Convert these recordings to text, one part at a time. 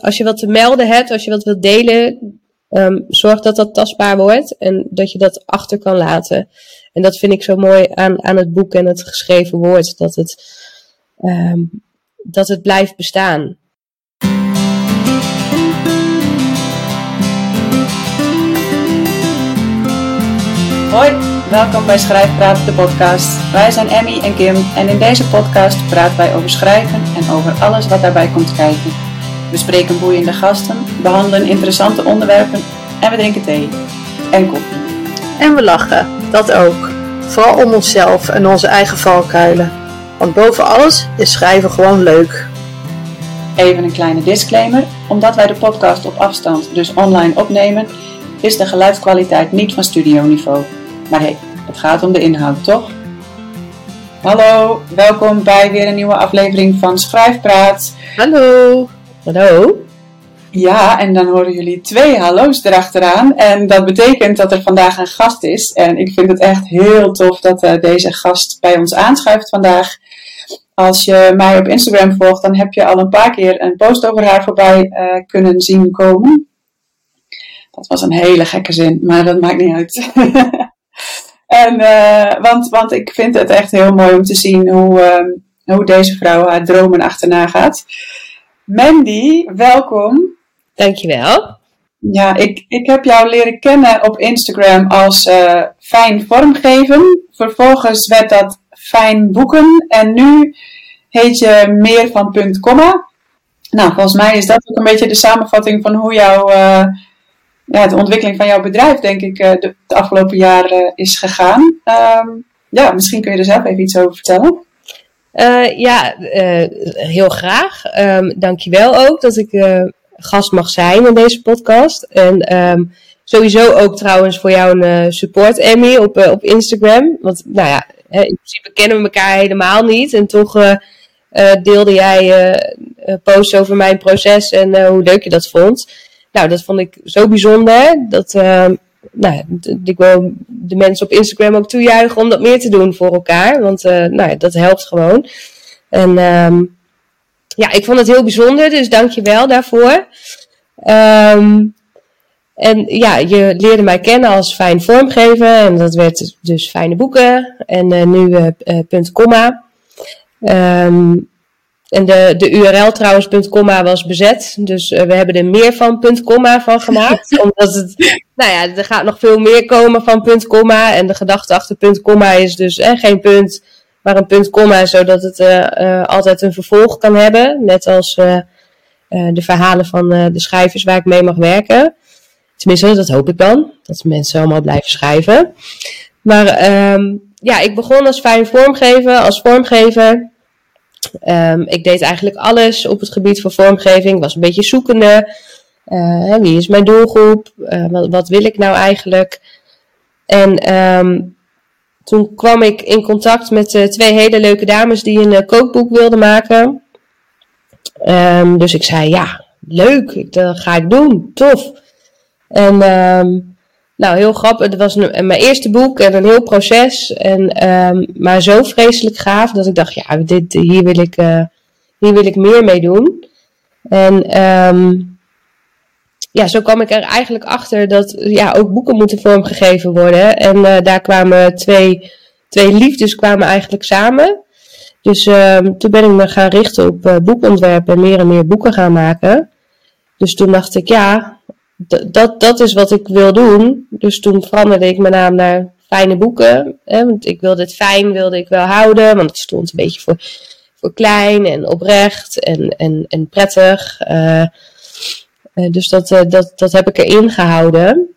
Als je wat te melden hebt, als je wat wilt delen, um, zorg dat dat tastbaar wordt en dat je dat achter kan laten. En dat vind ik zo mooi aan, aan het boek en het geschreven woord, dat het, um, dat het blijft bestaan. Hoi, welkom bij Schrijfpraat, de podcast. Wij zijn Emmy en Kim en in deze podcast praten wij over schrijven en over alles wat daarbij komt kijken. We spreken boeiende gasten, behandelen interessante onderwerpen en we drinken thee en koffie. En we lachen, dat ook. Vooral om onszelf en onze eigen valkuilen. Want boven alles is schrijven gewoon leuk. Even een kleine disclaimer. Omdat wij de podcast op afstand, dus online opnemen, is de geluidskwaliteit niet van studioniveau. Maar hé, hey, het gaat om de inhoud, toch? Hallo, welkom bij weer een nieuwe aflevering van Schrijfpraat. Hallo. Hallo. Ja, en dan horen jullie twee hallo's erachteraan. En dat betekent dat er vandaag een gast is. En ik vind het echt heel tof dat uh, deze gast bij ons aanschuift vandaag. Als je mij op Instagram volgt, dan heb je al een paar keer een post over haar voorbij uh, kunnen zien komen. Dat was een hele gekke zin, maar dat maakt niet uit. en, uh, want, want ik vind het echt heel mooi om te zien hoe, hoe deze vrouw haar dromen achterna gaat. Mandy, welkom. Dankjewel. Ja, ik, ik heb jou leren kennen op Instagram als uh, fijn vormgeven. Vervolgens werd dat fijn boeken en nu heet je meer van punt komma. Nou, volgens mij is dat ook een beetje de samenvatting van hoe jouw, uh, ja, de ontwikkeling van jouw bedrijf, denk ik, uh, de, de, afgelopen jaren is gegaan. Um, ja, misschien kun je er zelf even iets over vertellen. Uh, ja, uh, heel graag. Um, dankjewel ook dat ik uh, gast mag zijn in deze podcast. En um, sowieso ook trouwens voor jou een support, Emmy, op, op Instagram. Want nou ja, in principe kennen we elkaar helemaal niet. En toch deelde jij posts over mijn proces en hoe leuk je dat vond. Nou, dat vond ik zo bijzonder. Dat, nou, ik wil de mensen op Instagram ook toejuichen om dat meer te doen voor elkaar. Want uh, nou, dat helpt gewoon. En um, ja, ik vond het heel bijzonder, dus dank je wel daarvoor. Um, en ja, je leerde mij kennen als fijn vormgeven. En dat werd dus fijne boeken. En uh, nu uh, punt komma. Um, en de, de URL trouwens, .comma was bezet. Dus uh, we hebben er meer van .comma van gemaakt. omdat het, nou ja, er gaat nog veel meer komen van .comma. En de gedachte achter .comma is dus eh, geen punt, maar een punt komma. Zodat het uh, uh, altijd een vervolg kan hebben. Net als de verhalen van de schrijvers waar ik mee mag werken. Tenminste, dat hoop ik dan. Dat mensen allemaal blijven schrijven. Maar um, ja, ik begon als fijn vormgever, als vormgever. Um, ik deed eigenlijk alles op het gebied van vormgeving. Was een beetje zoekende. Uh, wie is mijn doelgroep? Uh, wat, wil ik nou eigenlijk? En um, toen kwam ik in contact met uh, twee hele leuke dames die een kookboek wilden maken. Um, dus ik zei, ja, leuk, dat ga ik doen, tof. En nou, heel grappig. Het was een, mijn eerste boek en een heel proces. En, um, maar zo vreselijk gaaf dat ik dacht, ja, dit, hier, wil ik, uh, hier wil ik meer mee doen. En um, ja, zo kwam ik er eigenlijk achter dat ja, ook boeken moeten vormgegeven worden. En uh, daar kwamen twee, twee liefdes kwamen eigenlijk samen. Dus um, toen ben ik me gaan richten op uh, boekontwerpen en meer en meer boeken gaan maken. Dus toen dacht ik, ja, dat, dat is wat ik wil doen. Dus toen veranderde ik mijn naam naar Fijne Boeken. Hè, want ik wilde het fijn, wilde ik wel houden. Want het stond een beetje voor, voor klein en oprecht en, en, en prettig. Uh, dus dat, uh, dat, dat heb ik erin gehouden.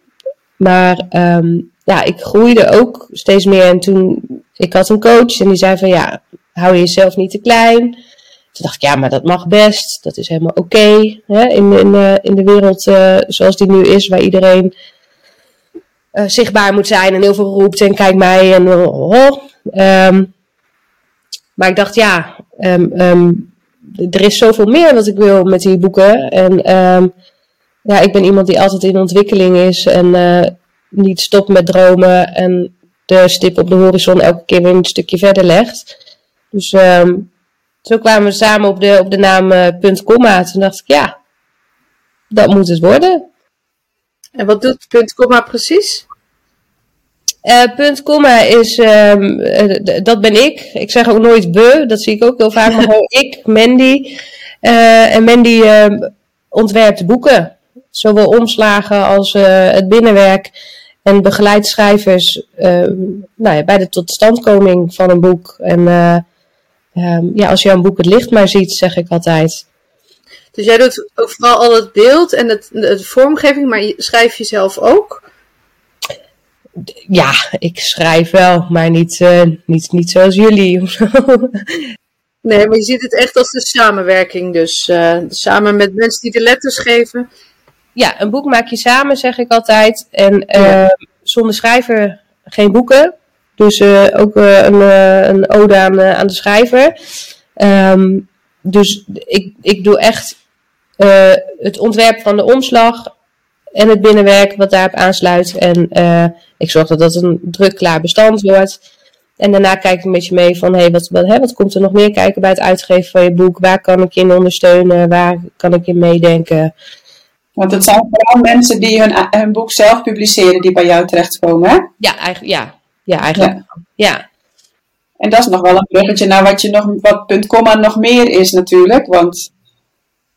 Maar um, ja, ik groeide ook steeds meer. En toen, ik had een coach en die zei van ja, hou jezelf niet te klein. Toen dacht ik, ja, maar dat mag best. Dat is helemaal oké. Okay, in, in, in de wereld uh, zoals die nu is, waar iedereen uh, zichtbaar moet zijn en heel veel roept en kijk mij en oh, Maar ik dacht, ja, um, um, er is zoveel meer wat ik wil met die boeken. En ja, ik ben iemand die altijd in ontwikkeling is en niet stopt met dromen en de stip op de horizon elke keer weer een stukje verder legt. Dus zo kwamen we samen op de, op de naam uh, punt komma. Toen dacht ik, ja, dat moet het worden. En wat doet punt komma precies? Uh, punt komma is, um, dat ben ik. Ik zeg ook nooit we, dat zie ik ook heel vaak, maar gewoon ik, Mandy. En Mandy uh, ontwerpt boeken, zowel omslagen als het binnenwerk. En begeleidt schrijvers nou ja, bij de totstandkoming van een boek. En um, ja, als je een boek het licht maar ziet, zeg ik altijd. Dus jij doet ook vooral al het beeld en het, de vormgeving, maar je, schrijf je zelf ook? Ja, ik schrijf wel, maar niet, uh, niet, niet zoals jullie. nee, maar je ziet het echt als de samenwerking. Dus uh, samen met mensen die de letters geven. Ja, een boek maak je samen, zeg ik altijd. En uh, zonder schrijver geen boeken. Dus ook een, een ode aan, aan de schrijver. Um, dus ik, ik doe echt het ontwerp van de omslag en het binnenwerk wat daarop aansluit. En uh, ik zorg dat dat een druk klaar bestand wordt. En daarna kijk ik een beetje mee van, hey, wat, wat, hè, wat komt er nog meer kijken bij het uitgeven van je boek? Waar kan ik je in ondersteunen? Waar kan ik in meedenken? Want het zijn vooral mensen die hun, hun boek zelf publiceren die bij jou terechtkomen, hè? Ja, eigenlijk, ja. Ja, eigenlijk ja. ja. En dat is nog wel een bruggetje naar wat, je nog, wat punt komma nog meer is natuurlijk. Want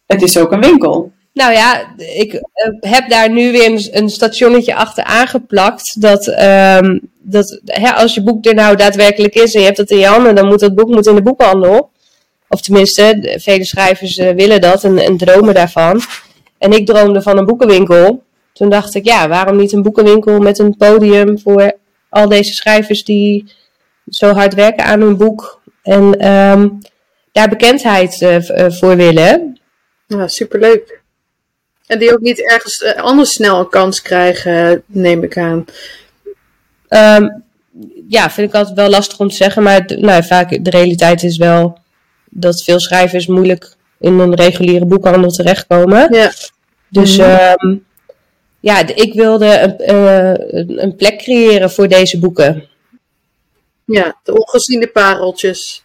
het is ook een winkel. Nou ja, ik eh, heb daar nu weer een, stationnetje achter aangeplakt. Dat, um, dat hè, als je boek er nou daadwerkelijk is en je hebt het in je handen, dan moet dat boek moet in de boekhandel. Of tenminste, vele schrijvers uh, willen dat en, en, dromen daarvan. En ik droomde van een boekenwinkel. Toen dacht ik, ja, waarom niet een boekenwinkel met een podium voor al deze schrijvers die zo hard werken aan hun boek. En um, daar bekendheid uh, voor willen. Ja, superleuk. En die ook niet ergens uh, anders snel een kans krijgen, neem ik aan. Um, ja, vind ik altijd wel lastig om te zeggen. Maar nou, vaak de realiteit is wel dat veel schrijvers moeilijk in een reguliere boekhandel terechtkomen. Ja. Dus mm um, ja, ik wilde een, uh, een plek creëren voor deze boeken. Ja, de ongeziene pareltjes.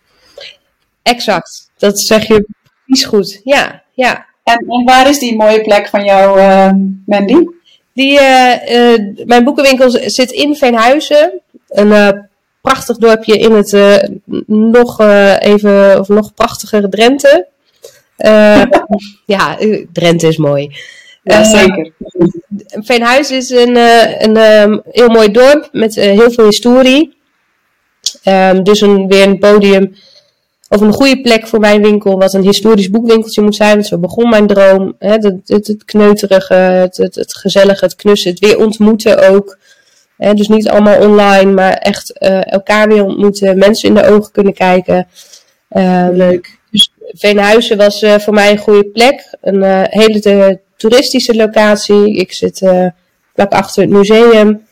Exact, dat zeg je precies goed. Ja, ja. En, en waar is die mooie plek van jou, uh, Mandy? Die, uh, uh, mijn boekenwinkel zit in Veenhuizen. Een prachtig dorpje in het nog even, of nog prachtigere Drenthe. ja, Drenthe is mooi. Ja, zeker. Veenhuizen is een, een, een heel mooi dorp met heel veel historie. Um, dus een, weer een podium of een goede plek voor mijn winkel, wat een historisch boekwinkeltje moet zijn. Want zo begon mijn droom. Hè, het, het, het kneuterige, het, het, het, gezellige, het knussen, het weer ontmoeten ook. Hè, dus niet allemaal online, maar echt uh, elkaar weer ontmoeten, mensen in de ogen kunnen kijken. Uh, Leuk. Dus Veenhuizen was uh, voor mij een goede plek. Een uh, hele toeristische locatie. Ik zit vlak achter het museum.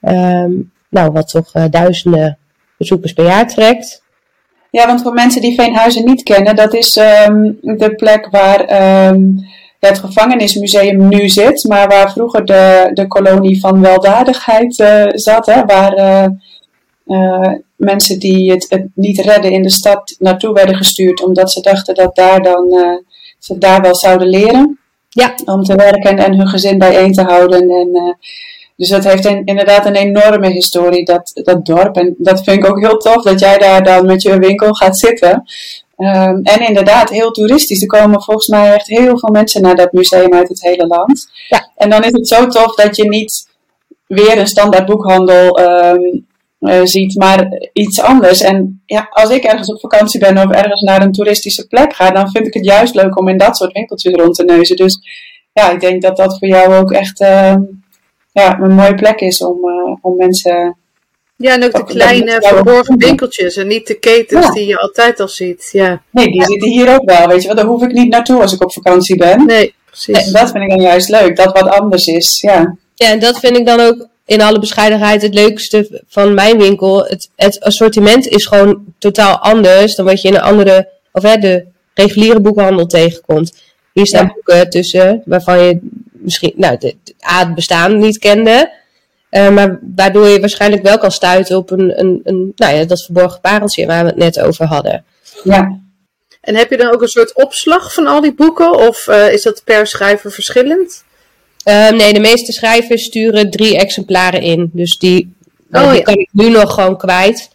Um, nou, wat toch duizenden bezoekers per jaar trekt. Ja, want voor mensen die Veenhuizen niet kennen, dat is um, de plek waar ja, het gevangenismuseum nu zit, maar waar vroeger de, de kolonie van weldadigheid uh, zat, hè, waar mensen die het, het, niet redden in de stad naartoe werden gestuurd, omdat ze dachten dat daar dan ze daar wel zouden leren. Ja. Om te werken en hun gezin bijeen te houden. En dus dat heeft een, inderdaad een enorme historie, dat, dat dorp. En dat vind ik ook heel tof, dat jij daar dan met je winkel gaat zitten. Um, en inderdaad, heel toeristisch. Er komen volgens mij echt heel veel mensen naar dat museum uit het hele land. Ja. En dan is het zo tof dat je niet weer een standaard boekhandel um, uh, ziet, maar iets anders. En ja, als ik ergens op vakantie ben of ergens naar een toeristische plek ga, dan vind ik het juist leuk om in dat soort winkeltjes rond te neuzen. Dus ja, ik denk dat dat voor jou ook echt... Uh, ja, een mooie plek is om, uh, om mensen. Ja, en ook de kleine verborgen winkeltjes en niet de ketens die je altijd al ziet. Ja. Nee, die zitten hier ook wel, weet je wel. Daar hoef ik niet naartoe als ik op vakantie ben. Nee, precies. En dat vind ik dan juist leuk, dat wat anders is, ja. Ja, en dat vind ik dan ook in alle bescheidenheid het leukste van mijn winkel. Het, het assortiment is gewoon totaal anders dan wat je in een andere, of hè, de reguliere boekhandel tegenkomt. Hier staan ja. boeken tussen waarvan je misschien nou, de, A, het bestaan niet kende. Uh, maar waardoor je waarschijnlijk wel kan stuiten op een, een, een nou ja, dat verborgen pareltje waar we het net over hadden. Ja. En heb je dan ook een soort opslag van al die boeken? Of uh, is dat per schrijver verschillend? Uh, nee, de meeste schrijvers sturen drie exemplaren in. Dus die, oh, die ja. kan ik nu nog gewoon kwijt.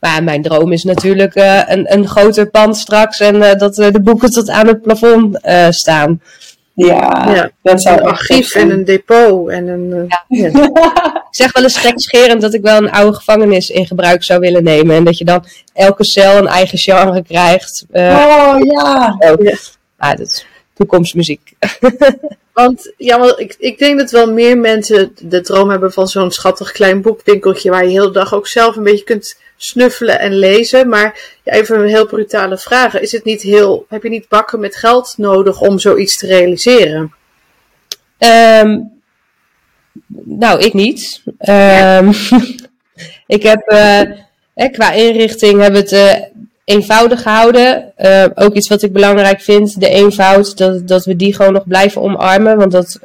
Maar mijn droom is natuurlijk uh, een, een groter pand straks en dat de boeken tot aan het plafond staan. Ja, ja, dat zou een archief en een depot en een. Ja. ik zeg wel eens gekscherend dat ik wel een oude gevangenis in gebruik zou willen nemen. En dat je dan elke cel een eigen genre krijgt. Uh, oh ja. Ah, dat is toekomstmuziek. Want ja, ik, ik denk dat wel meer mensen de droom hebben van zo'n schattig klein boekwinkeltje waar je heel de dag ook zelf een beetje kunt snuffelen en lezen. Maar ja, even een heel brutale vraag. Is het niet heel, heb je niet bakken met geld nodig om zoiets te realiseren? Um, nou, ik niet. Um, ik heb uh, eh, qua inrichting hebben we het uh, eenvoudig gehouden. Uh, ook iets wat ik belangrijk vind, de eenvoud, dat, dat we die gewoon nog blijven omarmen. Want dat,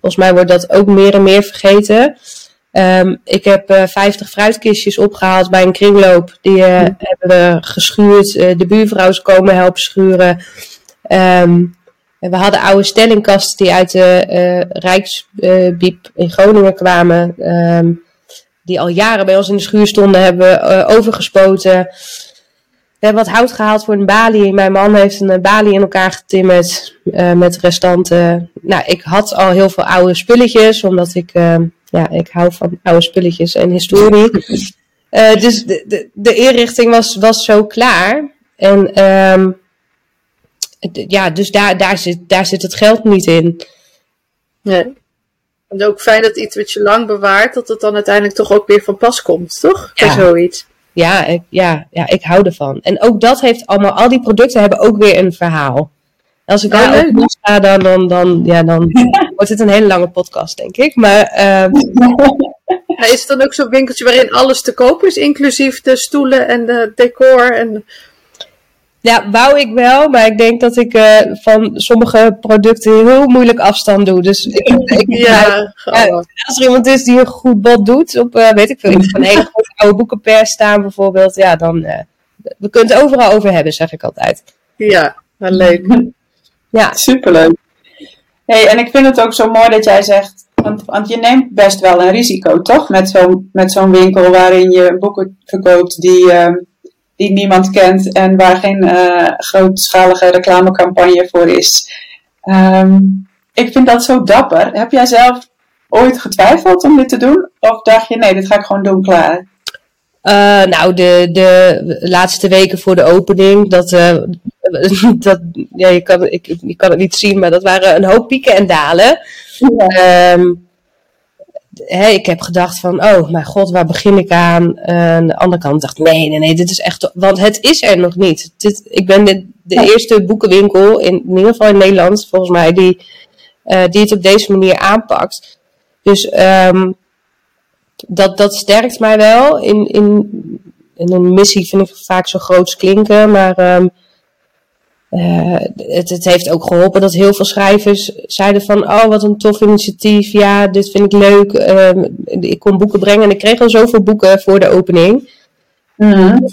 volgens mij wordt dat ook meer en meer vergeten. Um, ik heb uh, 50 fruitkistjes opgehaald bij een kringloop. Die uh, hebben we geschuurd. De buurvrouw is komen helpen schuren. Um, en we hadden oude stellingkasten die uit de Rijksbiep in Groningen kwamen. Um, die al jaren bij ons in de schuur stonden, hebben we overgespoten. We hebben wat hout gehaald voor een balie. Mijn man heeft een balie in elkaar getimmerd met restanten. Nou, ik had al heel veel oude spulletjes, omdat ik ja, ik hou van oude spulletjes en historie. uh, dus de, de, de, inrichting was, was zo klaar. En um, ja, dus daar, daar, zit, daar zit het geld niet in. Nee. En ook fijn dat iets wat je lang bewaart, dat het dan uiteindelijk toch ook weer van pas komt, toch? Ja. Bij zoiets. Ja, ik, ja, ja, ik hou ervan. En ook dat heeft allemaal, al die producten hebben ook weer een verhaal. Als ik daar ook los ga, dan, dan, dan, ja, dan wordt het een hele lange podcast, denk ik. Maar, uh... is het dan ook zo'n winkeltje waarin alles te koop is, inclusief de stoelen en de decor? En... Ja, wou ik wel, maar ik denk dat ik uh, van sommige producten heel moeilijk afstand doe. Dus ik, ik ja, ja, als er iemand is die een goed bod doet, op, uh, weet ik veel, een hele grote oude boekenpers staan bijvoorbeeld, ja, dan, uh, we kunnen het overal over hebben, zeg ik altijd. Ja, wel leuk. Ja. Superleuk. Hey, en ik vind het ook zo mooi dat jij zegt, want, want je neemt best wel een risico, toch? Met zo'n met zo'n winkel waarin je boeken verkoopt die, uh, die niemand kent en waar geen uh, grootschalige reclamecampagne voor is. Um, ik vind dat zo dapper. Heb jij zelf ooit getwijfeld om dit te doen? Of dacht je, nee, dit ga ik gewoon doen, klaar? Uh, nou, de, de laatste weken voor de opening, dat, uh, dat ja, je, kan, ik, je kan het niet zien, maar dat waren een hoop pieken en dalen. Ja. Um, ik heb gedacht van, oh mijn god, waar begin ik aan? Uh, aan de andere kant dacht ik, nee, nee, nee, dit is echt, want het is er nog niet. Dit, ik ben de, de eerste boekenwinkel, in, in, ieder geval in Nederland, volgens mij, die, die het op deze manier aanpakt. Dus um, dat, dat sterkt mij wel. In, in, in een missie vind ik vaak zo groot klinken, maar um, uh, het, het heeft ook geholpen dat heel veel schrijvers zeiden van, oh wat een tof initiatief, ja, dit vind ik leuk. Um, ik kon boeken brengen en ik kreeg al zoveel boeken voor de opening. Mm,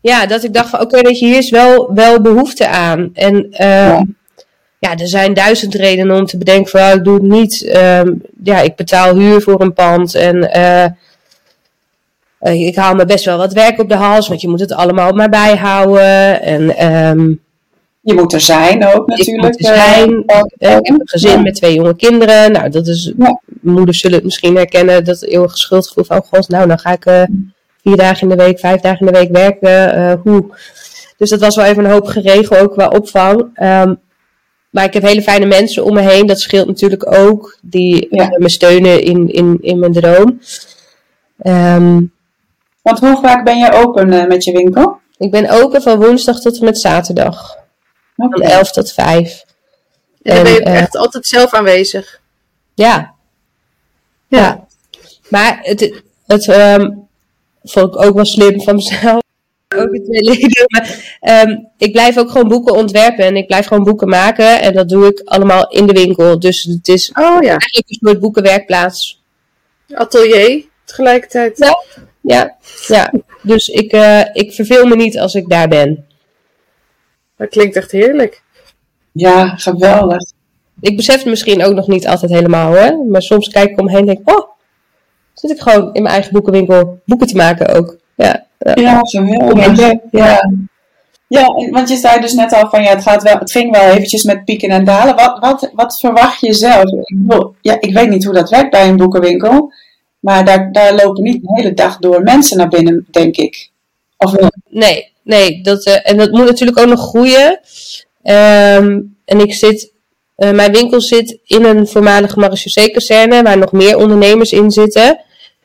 Ja, dat ik dacht van, oké, okay, hier is wel, wel behoefte aan. En uh, ja ja, er zijn duizend redenen om te bedenken van, oh, ik doe het niet. Um, ja, ik betaal huur voor een pand en uh, ik haal me best wel wat werk op de hals, want je moet het allemaal maar bijhouden. En, um, je moet er zijn ook natuurlijk. Ik moet er zijn. Uh, heb een gezin met twee jonge kinderen. Nou, dat is, ja. moeders zullen het misschien herkennen, dat eeuwige schuldgevoel van, oh god, nou, dan ga ik uh, vier dagen in de week, vijf dagen in de week werken. hoe? Dus dat was wel even een hoop geregeld, ook qua opvang. Um, maar ik heb hele fijne mensen om me heen. Dat scheelt natuurlijk ook. Die ja. me steunen in, in, in mijn droom. Um, Want hoe vaak ben je open uh, met je winkel? Ik ben open van woensdag tot en met zaterdag. Okay. Van 11 tot 5. En dan ben je uh, echt altijd zelf aanwezig. Ja. Ja. ja. Maar het, het um, vond ik ook wel slim van mezelf ook het twee leden. Maar um, ik blijf ook gewoon boeken ontwerpen en ik blijf gewoon boeken maken. En dat doe ik allemaal in de winkel. Dus het is oh, ja. eigenlijk een soort boekenwerkplaats. Atelier tegelijkertijd. Ja, ja, ja. Dus ik, uh, ik verveel me niet als ik daar ben. Dat klinkt echt heerlijk. Ja, geweldig. Ik besef het misschien ook nog niet altijd helemaal hoor. Maar soms kijk ik omheen en denk oh, zit ik gewoon in mijn eigen boekenwinkel boeken te maken ook. Ja, ja geweldig. Ja. Ja, want je zei dus net al van ja, het, gaat wel, het ging wel eventjes met pieken en dalen. Wat, wat, wat verwacht je zelf? Ik, bedoel, ja, ik weet niet hoe dat werkt bij een boekenwinkel. Maar daar, daar lopen niet de hele dag door mensen naar binnen, denk ik. Of Nee, nee. Dat, uh, en dat moet natuurlijk ook nog groeien. Um, en ik zit, uh, mijn winkel zit in een voormalige marechaussee-kazerne waar nog meer ondernemers in zitten.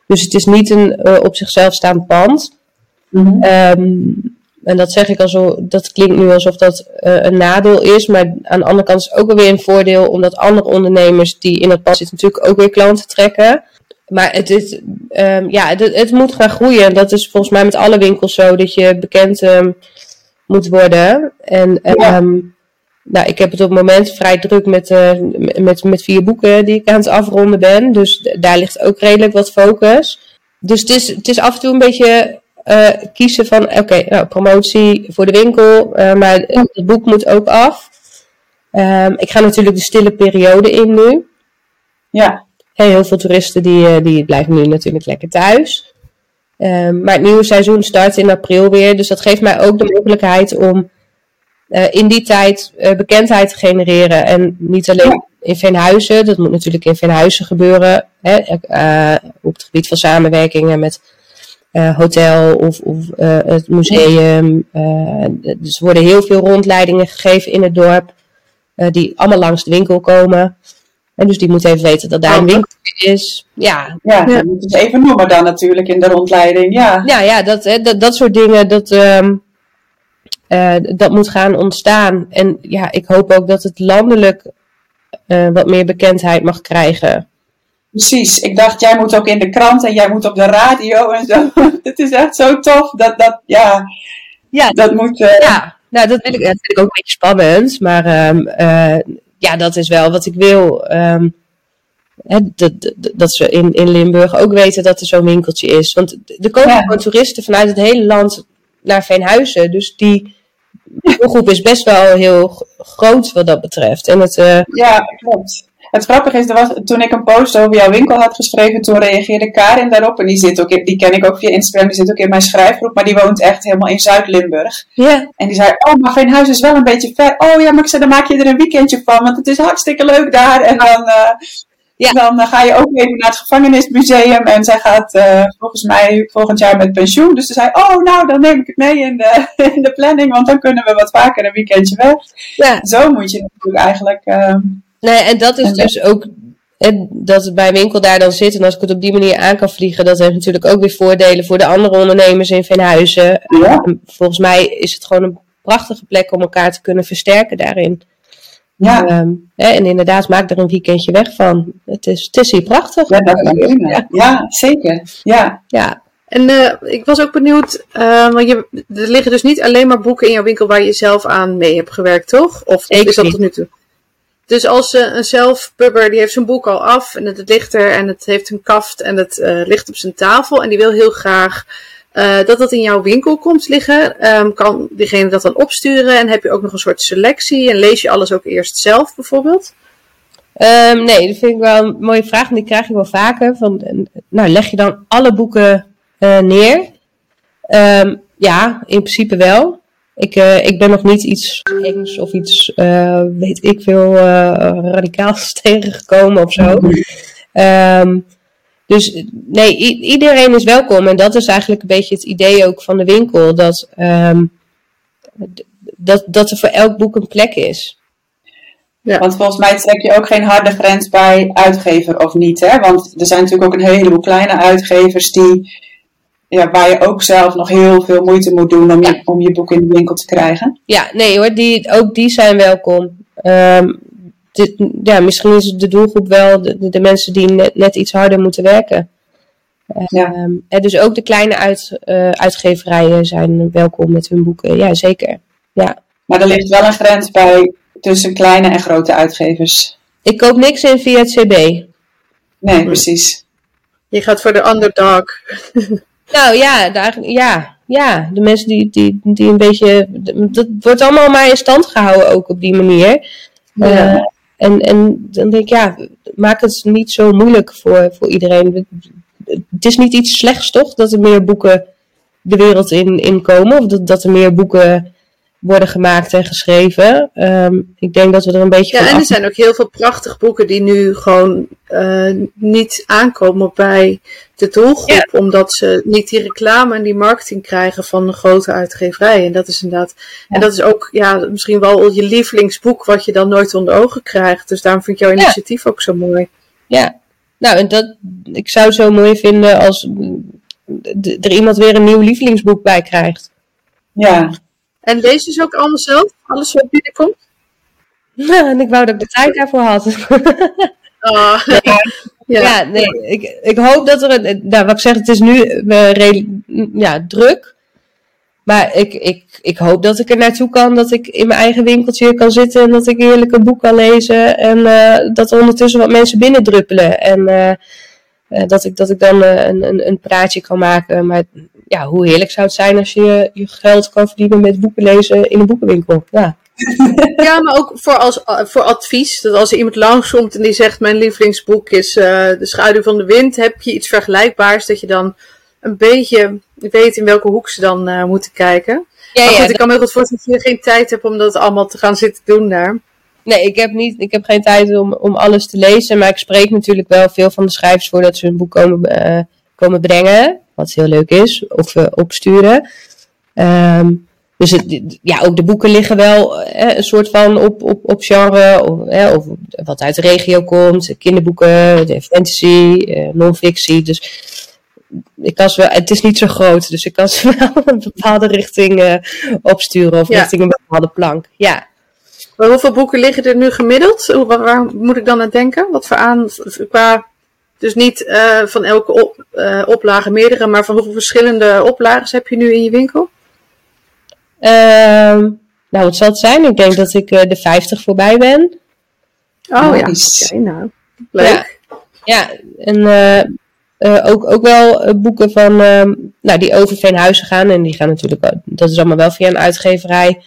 Dus het is niet een uh, op zichzelf staand pand. Mm -hmm. um, en dat zeg ik alsof, dat klinkt nu alsof dat uh, een nadeel is. Maar aan de andere kant is het ook weer een voordeel, omdat andere ondernemers die in het pand zitten natuurlijk ook weer klanten trekken. Maar het, is, um, ja, het, het, moet gaan groeien. Dat is volgens mij met alle winkels zo, dat je bekend um, moet worden. En ja. um, nou, ik heb het op het moment vrij druk met, uh, met, met vier boeken die ik aan het afronden ben. Dus daar ligt ook redelijk wat focus. Dus het is, het is af en toe een beetje uh, kiezen van, oké, okay, nou, promotie voor de winkel, uh, maar het boek moet ook af. Ik ga natuurlijk de stille periode in nu. Ja. Hey, heel veel toeristen die, die blijven nu natuurlijk lekker thuis. Um, maar het nieuwe seizoen start in april weer, dus dat geeft mij ook de mogelijkheid om uh, in die tijd uh, bekendheid te genereren. En niet alleen in Veenhuizen, dat moet natuurlijk in Veenhuizen gebeuren, hè, uh, op het gebied van samenwerkingen met hotel of, of het museum. Dus er worden heel veel rondleidingen gegeven in het dorp, die allemaal langs de winkel komen. En dus die moet even weten dat daar een winkel is. Ja, ja, ja. moet het even noemen dan natuurlijk in de rondleiding. Ja, ja, ja dat, dat, dat soort dingen, dat, um, dat moet gaan ontstaan. En ja, ik hoop ook dat het landelijk wat meer bekendheid mag krijgen. Precies. Ik dacht, jij moet ook in de krant en jij moet op de radio en zo. Het is echt zo tof. Dat, dat, ja, ja, dat moet... Uh... Ja, nou, dat, wil ik, dat vind ik ook een beetje spannend. Maar um, uh, ja, dat is wel wat ik wil. Um, hè, dat, dat, ze in, in Limburg ook weten dat er zo'n winkeltje is. Want er komen ja. gewoon toeristen vanuit het hele land naar Veenhuizen. Dus die groep is best wel heel groot wat dat betreft. En het, uh, ja, klopt. Het grappige is, er was, toen ik een post over jouw winkel had geschreven, toen reageerde Karin daarop. En die, zit ook in, die ken ik ook via Instagram, die zit ook in mijn schrijfgroep, maar die woont echt helemaal in Zuid-Limburg. Ja. En die zei, oh, maar Veenhuis is wel een beetje ver. Oh ja, maar ik zei, dan maak je er een weekendje van, want het is hartstikke leuk daar. En dan, uh, ja. dan uh, ga je ook even naar het gevangenismuseum. En zij gaat uh, volgens mij volgend jaar met pensioen. Dus ze zei, oh nou, dan neem ik het mee in de, in de planning, want dan kunnen we wat vaker een weekendje weg. Ja. Zo moet je natuurlijk eigenlijk... ehm, Nee, en dat is dus ook en dat het bij winkel daar dan zit. En als ik het op die manier aan kan vliegen, dat heeft natuurlijk ook weer voordelen voor de andere ondernemers in Veenhuizen. Ja. En volgens mij is het gewoon een prachtige plek om elkaar te kunnen versterken daarin. Ja. Um, hè, en inderdaad, maak er een weekendje weg van. Het is, het is hier prachtig. Ja, dat. Ja. ja, zeker. Ja. ja. En uh, ik was ook benieuwd, uh, want je, er liggen dus niet alleen maar boeken in jouw winkel waar je zelf aan mee hebt gewerkt, toch? Of Zeker is dat niet. tot nu toe? Dus als uh, een zelfpubber, die heeft zijn boek al af en het, ligt er en het heeft een kaft en het uh, ligt op zijn tafel en die wil heel graag uh, dat dat in jouw winkel komt liggen, um, kan diegene dat dan opsturen en heb je ook nog een soort selectie en lees je alles ook eerst zelf bijvoorbeeld? Um, nee, dat vind ik wel een mooie vraag en die krijg ik wel vaker. Van, nou, leg je dan alle boeken neer? Um, ja, in principe wel. Ik, uh, ik ben nog niet iets engs of iets, uh, weet ik veel, uh, radicaals tegengekomen of zo. Um, dus nee, iedereen is welkom. En dat is eigenlijk een beetje het idee ook van de winkel. Dat, um, dat, dat er voor elk boek een plek is. Ja. Want volgens mij trek je ook geen harde grens bij uitgever of niet. Hè? Want er zijn natuurlijk ook een heleboel kleine uitgevers die ja, waar je ook zelf nog heel veel moeite moet doen om, ja. je, om je boek in de winkel te krijgen. Ja, nee hoor, die, ook die zijn welkom. Um, dit, ja, misschien is de doelgroep wel de, de mensen die net, net, iets harder moeten werken. Ja. Um, en dus ook de kleine uit, uh, uitgeverijen zijn welkom met hun boeken. Ja, zeker. Ja. Maar er ligt wel een grens bij tussen kleine en grote uitgevers. Ik koop niks in via het CB. Nee, precies. Je gaat voor de underdog. Nou ja, daar, ja, ja, de mensen die, die, die een beetje. Dat wordt allemaal maar in stand gehouden ook op die manier. Ja. Eh, en, en dan denk ik, ja, maak het niet zo moeilijk voor, voor iedereen. Het is niet iets slechts, toch? Dat er meer boeken de wereld in, in komen. Of dat, dat er meer boeken worden gemaakt en geschreven. Ehm, ik denk dat we er een beetje Ja, van en er zijn ook heel veel prachtige boeken die nu gewoon eh, niet aankomen bij de doelgroep. Omdat ze niet die reclame en die marketing krijgen van de grote uitgeverij. En dat is inderdaad. En dat is ook ja, misschien wel je lievelingsboek wat je dan nooit onder ogen krijgt. Dus daarom vind ik jouw Ja. initiatief ook zo mooi. Ja, nou, en dat, ik zou het zo mooi vinden als er iemand weer een nieuw lievelingsboek bij krijgt. Ja. En lees je ze ook allemaal zelf? Alles wat binnenkomt? en ik wou dat ik de tijd daarvoor had. Ah, ja, ja. nee, ik, ik hoop dat er een, nou, wat ik zeg, het is nu re- ja, druk. Maar ik, ik, ik hoop dat ik er naartoe kan, dat ik in mijn eigen winkeltje kan zitten en dat ik heerlijk een boek kan lezen. En eh, dat er ondertussen wat mensen binnendruppelen. En eh, dat, ik, dat ik dan een, een, een praatje kan maken. Maar ja, hoe heerlijk zou het zijn als je je geld kan verdienen met boeken lezen in een boekenwinkel. Ja, Ja, maar ook voor, als, voor advies. Dat als er iemand langskomt en die zegt: Mijn lievelingsboek is eh, De Schaduw van de Wind. Heb je iets vergelijkbaars dat je dan een beetje weet in welke hoek ze dan eh, moeten kijken? ja, maar ja goed, ik kan me heel goed voorstellen dat je geen tijd hebt om dat allemaal te gaan zitten doen daar. Nee, ik heb, niet, ik heb geen tijd om, om alles te lezen. Maar ik spreek natuurlijk wel veel van de schrijvers voordat ze hun boek komen, eh, komen brengen. Wat heel leuk is. Of eh, opsturen. Ehm, dus het, ja, ook de boeken liggen wel eh, een soort van op, op, op genre. Of, eh, of wat uit de regio komt. Kinderboeken, de fantasy, eh, non-fictie. Dus ik kan ze wel, het is niet zo groot. Dus ik kan ze wel een bepaalde richting eh, opsturen. Of Ja. richting een bepaalde plank. Ja. Maar hoeveel boeken liggen er nu gemiddeld? Hoe- Waar, waar moet ik dan aan denken? Wat voor aan, qua, dus niet eh, van elke op, eh, oplage meerdere, maar van hoeveel verschillende oplages heb je nu in je winkel? Ehm, nou, wat zal het zijn? Ik denk dat ik eh, de 50 voorbij ben. Oh ja, oké, nou, leuk. Ja, en eh, eh, ook, ook wel boeken van, ehm, nou, die over Veenhuizen gaan. En die gaan natuurlijk, dat is allemaal wel via een uitgeverij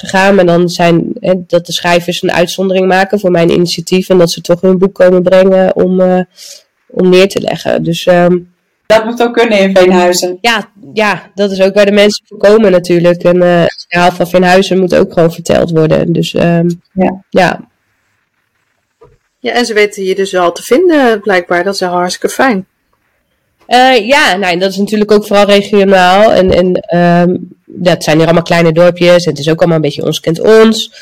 gegaan. Maar dan zijn eh, dat de schrijvers een uitzondering maken voor mijn initiatief. En dat ze toch hun boek komen brengen om, eh, om neer te leggen. Dus ehm, Dat moet ook kunnen in Veenhuizen. ja, ja, dat is ook waar de mensen voor komen natuurlijk. En eh, het verhaal van Veenhuizen moet ook gewoon verteld worden. Dus ehm, Ja. ja, Ja, en ze weten je dus wel te vinden, blijkbaar. Dat is wel hartstikke fijn. Eh, ja, nou, dat is natuurlijk ook vooral regionaal. En, en ehm, dat zijn hier allemaal kleine dorpjes. En het is ook allemaal een beetje ons kent ons.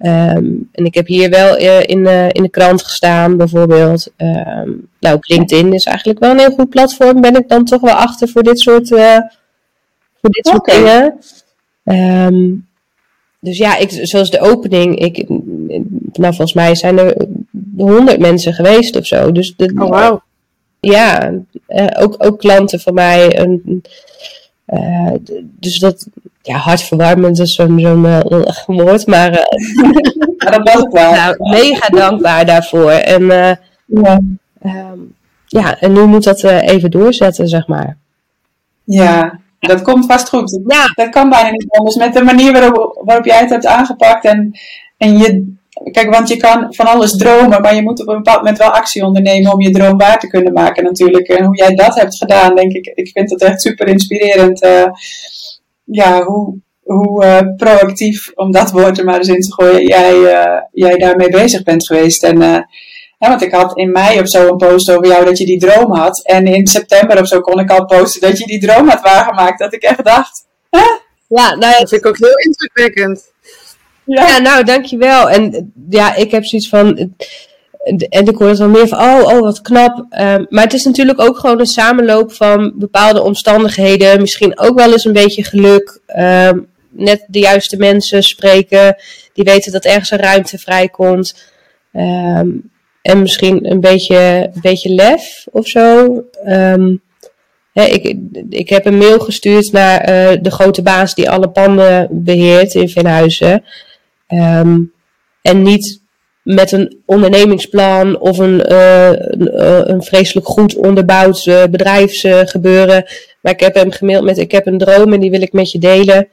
Ehm, en ik heb hier wel eh, in, in de krant gestaan, bijvoorbeeld. Ehm, nou, LinkedIn is eigenlijk wel een heel goed platform. Ben ik dan toch wel achter voor dit soort, eh, voor dit soort dingen. Ehm, dus ja, ik, zoals de opening. Ik, nou, volgens mij zijn er honderd mensen geweest of zo. Dus de, Oh, wauw. ja, eh, ook, ook klanten van mij. een- eh, dus dat, ja, hartverwarmend is zo'n zo'n eh, woord, maar eh, Maar dat was het wel. nou, mega dankbaar daarvoor. En, eh, Ja. ehm, ja, en nu moet dat eh, even doorzetten, zeg maar. ja, dat komt vast goed. Ja, Dat kan bijna niet anders. Met de manier waarop, waarop jij het hebt aangepakt. En, en je, kijk, want je kan van alles dromen, maar je moet op een bepaald moment wel actie ondernemen om je droom waar te kunnen maken natuurlijk. En hoe jij dat hebt gedaan, denk ik, ik vind het echt super inspirerend. eh, ja, hoe, hoe eh, proactief, om dat woord er maar eens in te gooien, jij, eh, jij daarmee bezig bent geweest. En, eh, ja, want ik had in mei of zo een post over jou dat je die droom had. En in september of zo kon ik al posten dat je die droom had waargemaakt. Dat ik echt dacht, ja, nou ja, Dat vind ik ook heel indrukwekkend. Ja, nou, dankjewel. En ja, ik heb zoiets van. En ik hoor het wel meer van, oh, oh, wat knap. Ehm, maar het is natuurlijk ook gewoon een samenloop van bepaalde omstandigheden. Misschien ook wel eens een beetje geluk. Ehm, net de juiste mensen spreken. Die weten dat ergens een ruimte vrijkomt. Ehm, en misschien een beetje, een beetje lef of zo. Ik, ik heb een mail gestuurd naar eh, de grote baas die alle panden beheert in Venhuizen. Ehm, en niet met een ondernemingsplan of een, uh, een, een, vreselijk goed onderbouwd bedrijfsgebeuren. maar ik heb hem gemaild met: Ik heb een droom en die wil ik met je delen.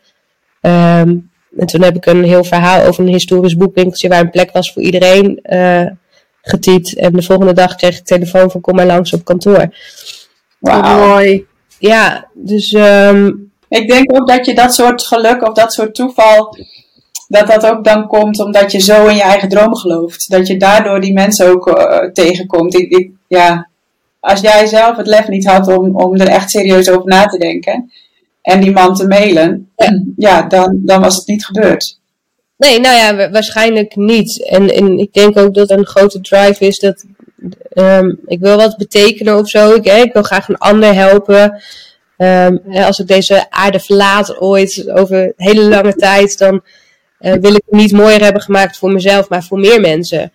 Um, en toen heb ik een heel verhaal over een historisch boekwinkeltje waar een plek was voor iedereen getypt. En de volgende dag kreeg ik telefoon van kom maar langs op kantoor. Wauw. Mooi. Ja, dus... Um, ik denk ook dat je dat soort geluk of dat soort toeval, dat dat ook dan komt omdat je zo in je eigen droom gelooft. Dat je daardoor die mensen ook uh, tegenkomt. Ik, ik, ja, als jij zelf het lef niet had om, om er echt serieus over na te denken en die man te mailen, ja, ja dan, dan was het niet gebeurd. Nee, nou ja, waarschijnlijk niet. En, en ik denk ook dat een grote drive is dat um, ik wil wat betekenen of zo. Ik, hè, ik wil graag een ander helpen. Um, als ik deze aarde verlaat ooit over hele lange tijd, dan uh, wil ik het niet mooier hebben gemaakt voor mezelf, maar voor meer mensen.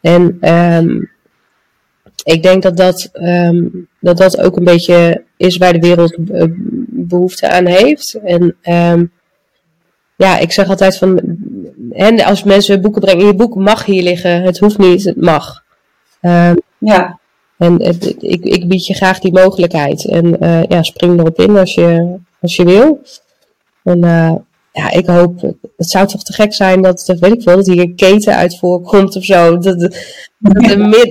En um, ik denk dat dat, um, dat dat ook een beetje is waar de wereld behoefte aan heeft. En um, ja, ik zeg altijd van, en als mensen boeken brengen, je boek mag hier liggen, het hoeft niet, het mag. Ja. En ik, ik bied je graag die mogelijkheid. En uh, ja, spring erop in als je, als je wil. En uh, ja, ik hoop, het zou toch te gek zijn dat, dat weet ik wel, dat hier een keten uit voorkomt of zo. Dat,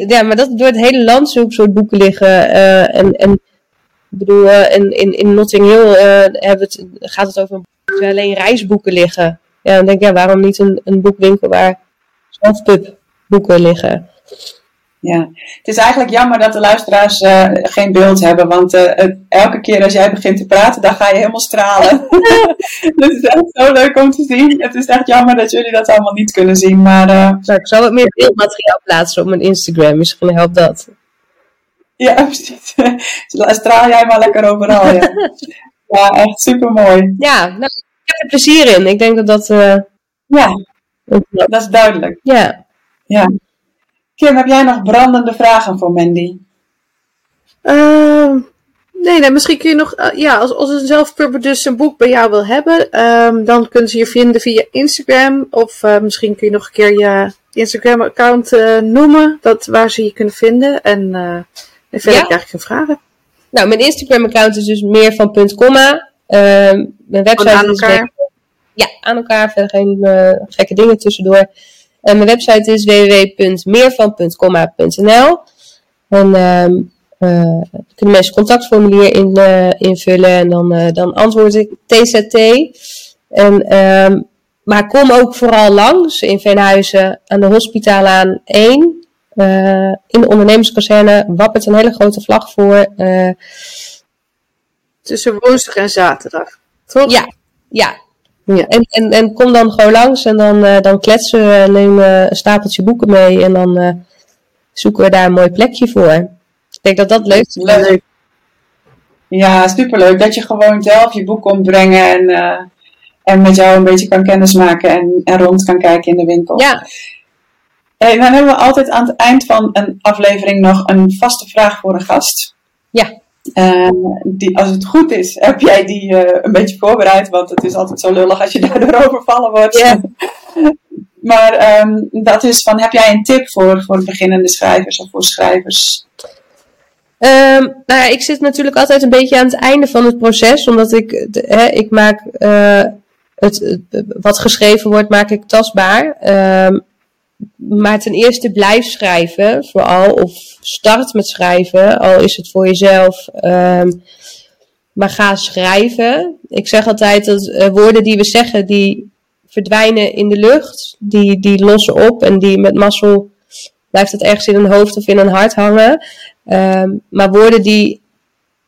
ja, maar dat door het hele land zulke soort boeken liggen. Uh, en, en ik bedoel, in, in, in Notting Hill hebben het, gaat het over alleen reisboeken liggen. Ja, dan denk ik, ja, waarom niet een, een boekwinkel waar zelfpub boeken liggen? Ja, het is eigenlijk jammer dat de luisteraars uh, geen beeld hebben, want uh, elke keer als jij begint te praten, dan ga je helemaal stralen. Het is echt zo leuk om te zien. Het is echt jammer dat jullie dat allemaal niet kunnen zien, maar... Uh, nou, ik zal wat meer beeldmateriaal plaatsen op mijn Instagram, misschien helpt dat. Ja, precies. Straal jij maar lekker overal, ja. ja, echt super mooi. Ja, nou, ik heb er plezier in. Ik denk dat dat... ja, dat is duidelijk. Ja. Ja. Kim, heb jij nog brandende vragen voor Mandy? Uh, nee, nee, misschien kun je nog, uh, ja, als, als een zelfpurpose een boek bij jou wil hebben, um, dan kunnen ze je vinden via Instagram. Of uh, misschien kun je nog een keer je Instagram-account uh, noemen, dat, waar ze je kunnen vinden. En, en verder ja. krijg ik geen vragen. Nou, mijn Instagram-account is dus meer van punt komma. Ehm, mijn website aan elkaar. is. Ja, aan elkaar, verder geen gekke dingen tussendoor. En mijn website is www.meervan.comma.nl. En um, uh, kunnen mensen contactformulier in, uh, invullen en dan, uh, dan antwoord ik TZT. En, um, maar kom ook vooral langs in Veenhuizen aan de Hospitaalaan 1. in de ondernemerskazerne wappert een hele grote vlag voor. Tussen woensdag en zaterdag, toch? Ja, ja. Ja. En, en, en kom dan gewoon langs en dan, uh, dan kletsen we, neem uh, een stapeltje boeken mee en dan uh, zoeken we daar een mooi plekje voor. Ik denk dat dat leuk is. Leuk. Ja, superleuk. Dat je gewoon zelf je boek komt brengen en, en met jou een beetje kan kennismaken en, en rond kan kijken in de winkel. Ja. Hey, dan hebben we altijd aan het eind van een aflevering nog een vaste vraag voor een gast. Ja. Uh, die, als het goed is, heb jij die uh, een beetje voorbereid, want het is altijd zo lullig als je daardoor overvallen wordt. Yeah. maar um, dat is van, heb jij een tip voor, voor beginnende schrijvers of voor schrijvers? Um, nou ja, ik zit natuurlijk altijd een beetje aan het einde van het proces, omdat ik, de, hè, ik maak uh, het, wat geschreven wordt, maak ik tastbaar. Um, maar ten eerste blijf schrijven, vooral, of start met schrijven, al is het voor jezelf. Um, maar ga schrijven. Ik zeg altijd dat uh, woorden die we zeggen, die verdwijnen in de lucht, die, die lossen op en die met mazzel blijft het ergens in een hoofd of in een hart hangen. Um, maar woorden die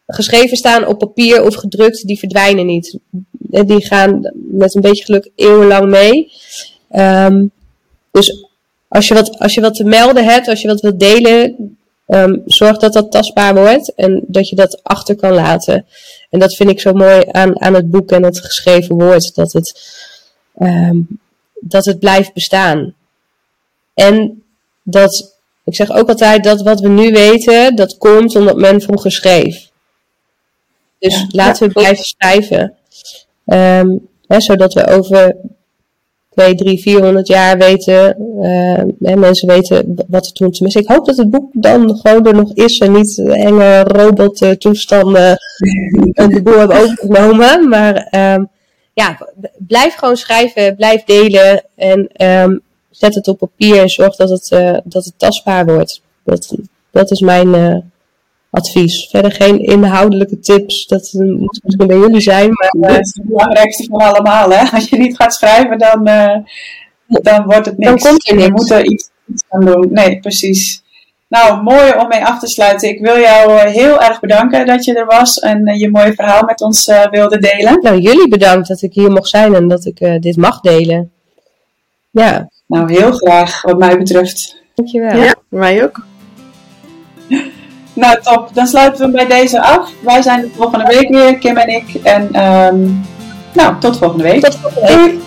geschreven staan op papier of gedrukt, die verdwijnen niet. Die gaan met een beetje geluk eeuwenlang mee. Um, dus als je wat, als je wat te melden hebt, als je wat wilt delen, um, zorg dat dat tastbaar wordt en dat je dat achter kan laten. En dat vind ik zo mooi aan, aan het boek en het geschreven woord, dat het, um, dat het blijft bestaan. En dat, ik zeg ook altijd dat wat we nu weten, dat komt omdat men vroeger schreef. Dus laten we blijven schrijven. Um, hè, zodat we over 2, 3, 400 jaar weten, uh, mensen weten wat er toen tenminste. Ik hoop dat het boek dan gewoon er nog is en niet enge robottoestanden de boel hebben overgenomen. Maar um, ja, blijf gewoon schrijven, blijf delen en um, zet het op papier en zorg dat het, uh, dat het tastbaar wordt. Dat, dat is mijn uh, advies. Verder geen inhoudelijke tips, dat moet misschien bij jullie zijn. Maar, uh, dat is het belangrijkste van allemaal. Hè? Als je niet gaat schrijven, dan, dan wordt het niks. Dan komt er niks. Je moet er iets, iets gaan doen. Nee, precies. Nou, mooi om mee af te sluiten. Ik wil jou heel erg bedanken dat je er was en je mooie verhaal met ons wilde delen. Nou, jullie bedankt dat ik hier mocht zijn en dat ik dit mag delen. Ja. Nou, heel graag wat mij betreft. Dankjewel. Ja, mij ook. Nou, top. Dan sluiten we bij deze af. Wij zijn de volgende week weer, Kim en ik. En um, nou, tot volgende week. Tot volgende week.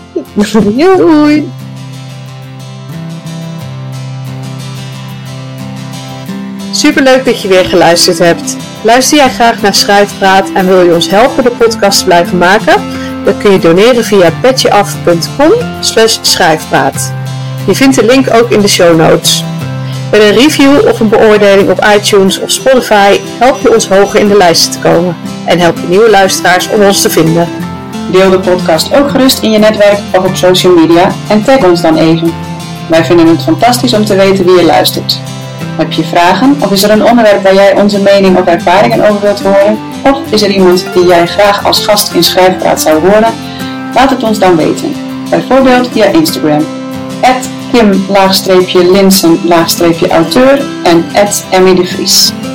Doei. Doei. Superleuk dat je weer geluisterd hebt. Luister jij graag naar Schrijfpraat en wil je ons helpen de podcast te blijven maken? Dan kun je doneren via petjeaf.com schrijfpraat. Je vindt de link ook in de show notes. Met een review of een beoordeling op iTunes of Spotify help je ons hoger in de lijsten te komen en help je nieuwe luisteraars om ons te vinden. Deel de podcast ook gerust in je netwerk of op social media en tag ons dan even. Wij vinden het fantastisch om te weten wie je luistert. Heb je vragen of is er een onderwerp waar jij onze mening of ervaringen over wilt horen? Of is er iemand die jij graag als gast in Schrijfpraat zou horen? Laat het ons dan weten. Bijvoorbeeld via Instagram. Kim-Linsen-auteur en Emmy de Vries.